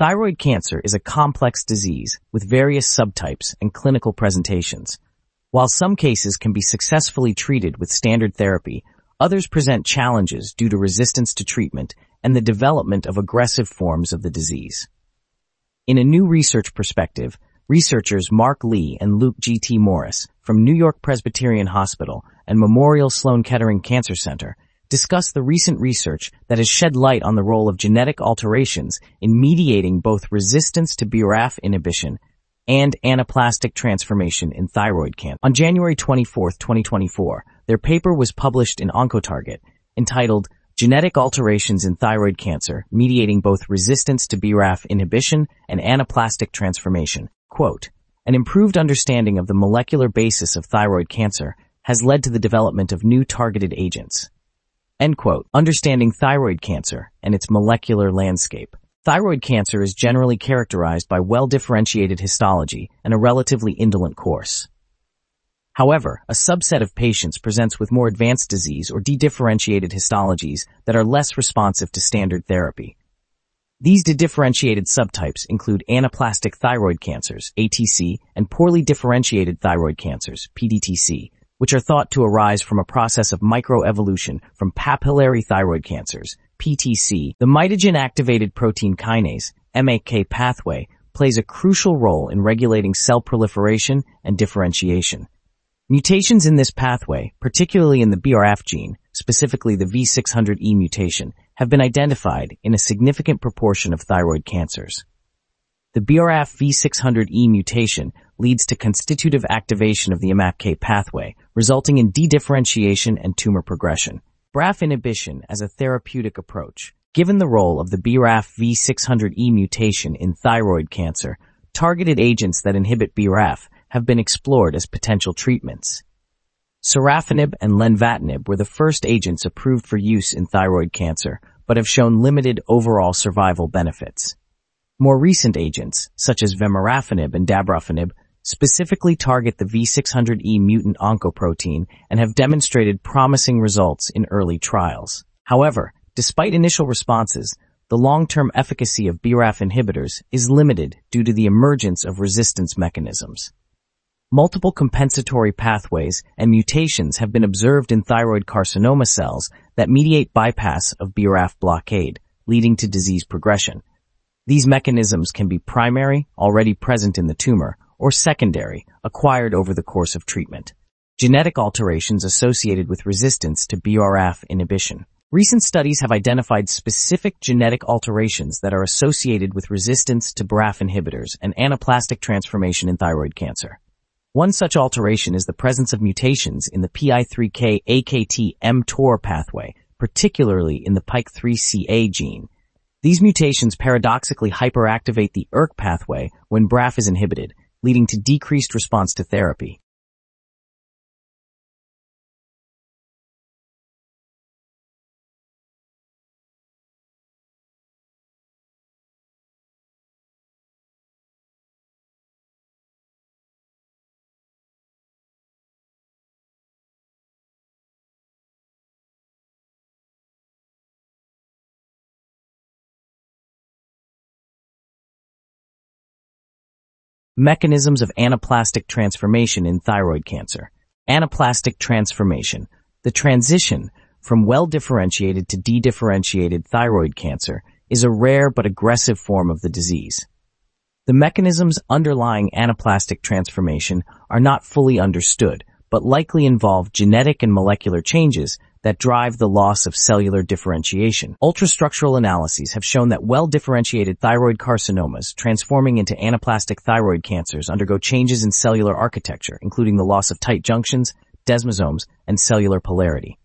Thyroid cancer is a complex disease with various subtypes and clinical presentations. While some cases can be successfully treated with standard therapy, others present challenges due to resistance to treatment and the development of aggressive forms of the disease. In a new research perspective, researchers Mark Lee and Luc G.T. Morris from New York Presbyterian Hospital and Memorial Sloan Kettering Cancer Center discuss the recent research that has shed light on the role of genetic alterations in mediating both resistance to BRAF inhibition and anaplastic transformation in thyroid cancer. On January 24, 2024, their paper was published in Oncotarget entitled Genetic Alterations in Thyroid Cancer Mediating Both Resistance to BRAF Inhibition and Anaplastic Transformation. Quote, an improved understanding of the molecular basis of thyroid cancer has led to the development of new targeted agents. End quote. Understanding thyroid cancer and its molecular landscape. Thyroid cancer is generally characterized by well-differentiated histology and a relatively indolent course. However, a subset of patients presents with more advanced disease or dedifferentiated histologies that are less responsive to standard therapy. These dedifferentiated subtypes include anaplastic thyroid cancers, ATC, and poorly differentiated thyroid cancers, PDTC, which are thought to arise from a process of microevolution from papillary thyroid cancers, PTC. The mitogen activated protein kinase, MAPK pathway, plays a crucial role in regulating cell proliferation and differentiation. Mutations in this pathway, particularly in the BRAF gene, specifically the V600E mutation, have been identified in a significant proportion of thyroid cancers. The BRAF V600E mutation leads to constitutive activation of the MAPK pathway, resulting in dedifferentiation and tumor progression. BRAF inhibition as a therapeutic approach. Given the role of the BRAF V600E mutation in thyroid cancer, targeted agents that inhibit BRAF have been explored as potential treatments. Sorafenib and lenvatinib were the first agents approved for use in thyroid cancer, but have shown limited overall survival benefits. More recent agents, such as vemurafenib and dabrafenib, specifically target the V600E mutant oncoprotein and have demonstrated promising results in early trials. However, despite initial responses, the long-term efficacy of BRAF inhibitors is limited due to the emergence of resistance mechanisms. Multiple compensatory pathways and mutations have been observed in thyroid carcinoma cells that mediate bypass of BRAF blockade, leading to disease progression. These mechanisms can be primary, already present in the tumor, or secondary, acquired over the course of treatment. Genetic alterations associated with resistance to BRAF inhibition. Recent studies have identified specific genetic alterations that are associated with resistance to BRAF inhibitors and anaplastic transformation in thyroid cancer. One such alteration is the presence of mutations in the PI3K AKT mTOR pathway, particularly in the PIK3CA gene. These mutations paradoxically hyperactivate the ERK pathway when BRAF is inhibited, leading to decreased response to therapy. Mechanisms of anaplastic transformation in thyroid cancer. Anaplastic transformation, the transition from well-differentiated to dedifferentiated thyroid cancer, is a rare but aggressive form of the disease. The mechanisms underlying anaplastic transformation are not fully understood, but likely involve genetic and molecular changes that drive the loss of cellular differentiation. Ultrastructural analyses have shown that well-differentiated thyroid carcinomas transforming into anaplastic thyroid cancers undergo changes in cellular architecture, including the loss of tight junctions, desmosomes, and cellular polarity.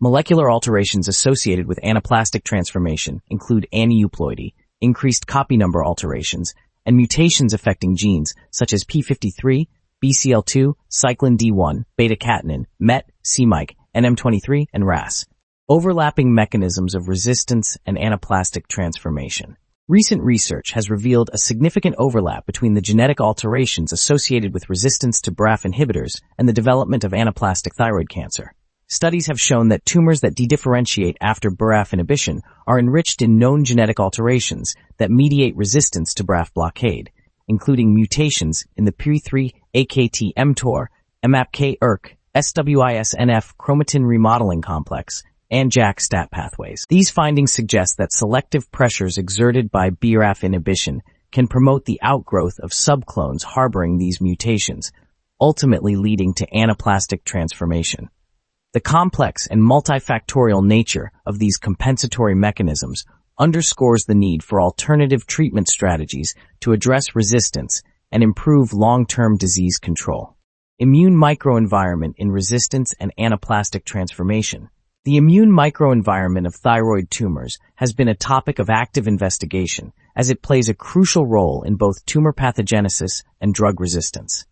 Molecular alterations associated with anaplastic transformation include aneuploidy, increased copy number alterations, and mutations affecting genes such as P53, BCL2, cyclin D1, beta-catenin, MET, c-MYC, NM23, and RAS. Overlapping mechanisms of resistance and anaplastic transformation. Recent research has revealed a significant overlap between the genetic alterations associated with resistance to BRAF inhibitors and the development of anaplastic thyroid cancer. studies have shown that tumors that dedifferentiate after BRAF inhibition are enriched in known genetic alterations that mediate resistance to BRAF blockade, including mutations in the PI3K AKT mTOR, MAPK ERK, SWI/SNF chromatin remodeling complex, and JAK-STAT pathways. These findings suggest that selective pressures exerted by BRAF inhibition can promote the outgrowth of subclones harboring these mutations, ultimately leading to anaplastic transformation. The complex and multifactorial nature of these compensatory mechanisms underscores the need for alternative treatment strategies to address resistance and improve long-term disease control. Immune microenvironment in resistance and anaplastic transformation. The immune microenvironment of thyroid tumors has been a topic of active investigation as it plays a crucial role in both tumor pathogenesis and drug resistance.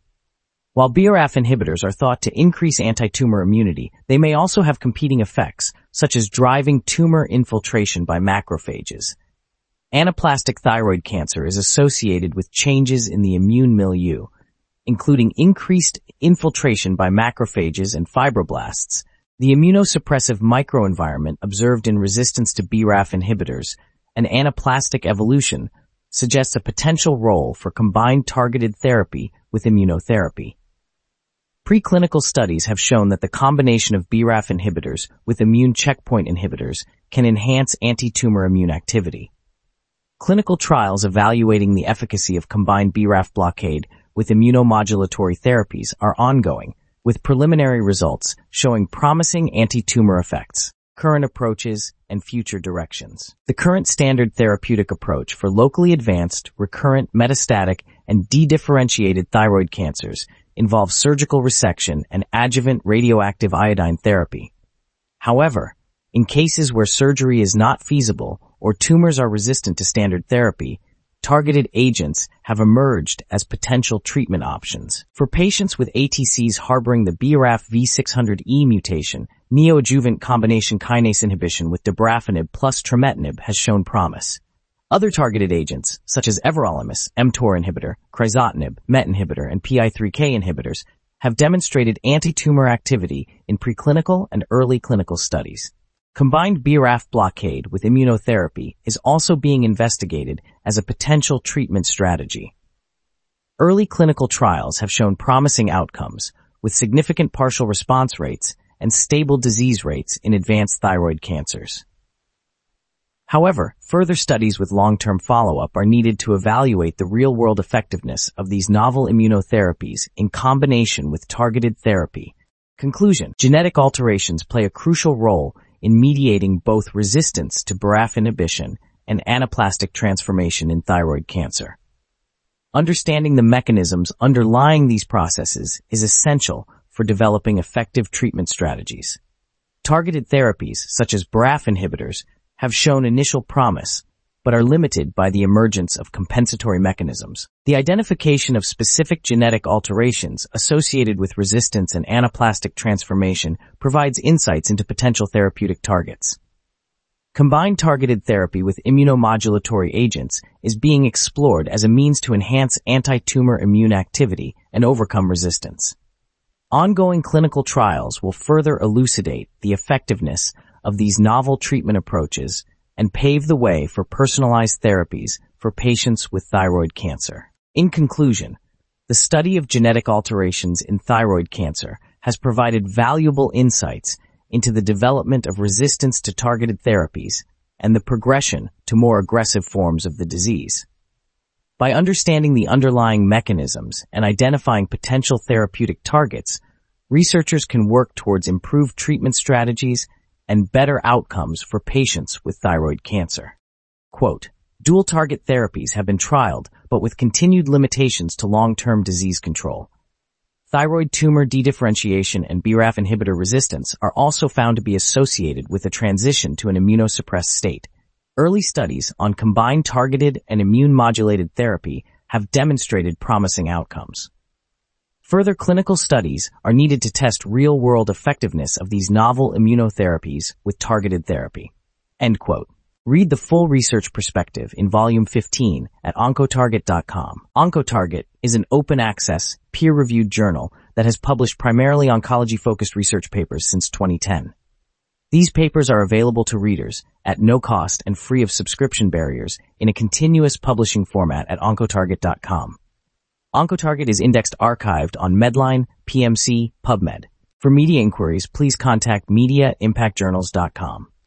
While BRAF inhibitors are thought to increase anti-tumor immunity, they may also have competing effects, such as driving tumor infiltration by macrophages. Anaplastic thyroid cancer is associated with changes in the immune milieu, including increased infiltration by macrophages and fibroblasts. The immunosuppressive microenvironment observed in resistance to BRAF inhibitors and anaplastic evolution suggests a potential role for combined targeted therapy with immunotherapy. Preclinical studies have shown that the combination of BRAF inhibitors with immune checkpoint inhibitors can enhance anti-tumor immune activity. Clinical trials evaluating the efficacy of combined BRAF blockade with immunomodulatory therapies are ongoing, with preliminary results showing promising anti-tumor effects, current approaches, and future directions. The current standard therapeutic approach for locally advanced, recurrent, metastatic, and dedifferentiated thyroid cancers involves surgical resection and adjuvant radioactive iodine therapy. However, in cases where surgery is not feasible or tumors are resistant to standard therapy, targeted agents have emerged as potential treatment options. For patients with ATCs harboring the BRAF V600E mutation, neoadjuvant combination kinase inhibition with dabrafenib plus trametinib has shown promise. Other targeted agents, such as everolimus, mTOR inhibitor, crizotinib, MET inhibitor, and PI3K inhibitors, have demonstrated anti-tumor activity in preclinical and early clinical studies. Combined BRAF blockade with immunotherapy is also being investigated as a potential treatment strategy. Early clinical trials have shown promising outcomes with significant partial response rates and stable disease rates in advanced thyroid cancers. However, further studies with long-term follow-up are needed to evaluate the real-world effectiveness of these novel immunotherapies in combination with targeted therapy. Conclusion. Genetic alterations play a crucial role in mediating both resistance to BRAF inhibition and anaplastic transformation in thyroid cancer. Understanding the mechanisms underlying these processes is essential for developing effective treatment strategies. Targeted therapies, such as BRAF inhibitors, have shown initial promise, but are limited by the emergence of compensatory mechanisms. The identification of specific genetic alterations associated with resistance and anaplastic transformation provides insights into potential therapeutic targets. Combined targeted therapy with immunomodulatory agents is being explored as a means to enhance anti-tumor immune activity and overcome resistance. Ongoing clinical trials will further elucidate the effectiveness of these novel treatment approaches and pave the way for personalized therapies for patients with thyroid cancer. In conclusion, the study of genetic alterations in thyroid cancer has provided valuable insights into the development of resistance to targeted therapies and the progression to more aggressive forms of the disease. By understanding the underlying mechanisms and identifying potential therapeutic targets, researchers can work towards improved treatment strategies and better outcomes for patients with thyroid cancer. Quote, dual target therapies have been trialed, but with continued limitations to long-term disease control. Thyroid tumor dedifferentiation and BRAF inhibitor resistance are also found to be associated with a transition to an immunosuppressed state. Early studies on combined targeted and immune modulated therapy have demonstrated promising outcomes. Further clinical studies are needed to test real-world effectiveness of these novel immunotherapies with targeted therapy. End quote. Read the full research perspective in Volume 15 at Oncotarget.com. Oncotarget is an open-access, peer-reviewed journal that has published primarily oncology-focused research papers since 2010. These papers are available to readers at no cost and free of subscription barriers in a continuous publishing format at Oncotarget.com. OncoTarget is indexed archived on Medline, PMC, PubMed. For media inquiries, please contact mediaimpactjournals.com.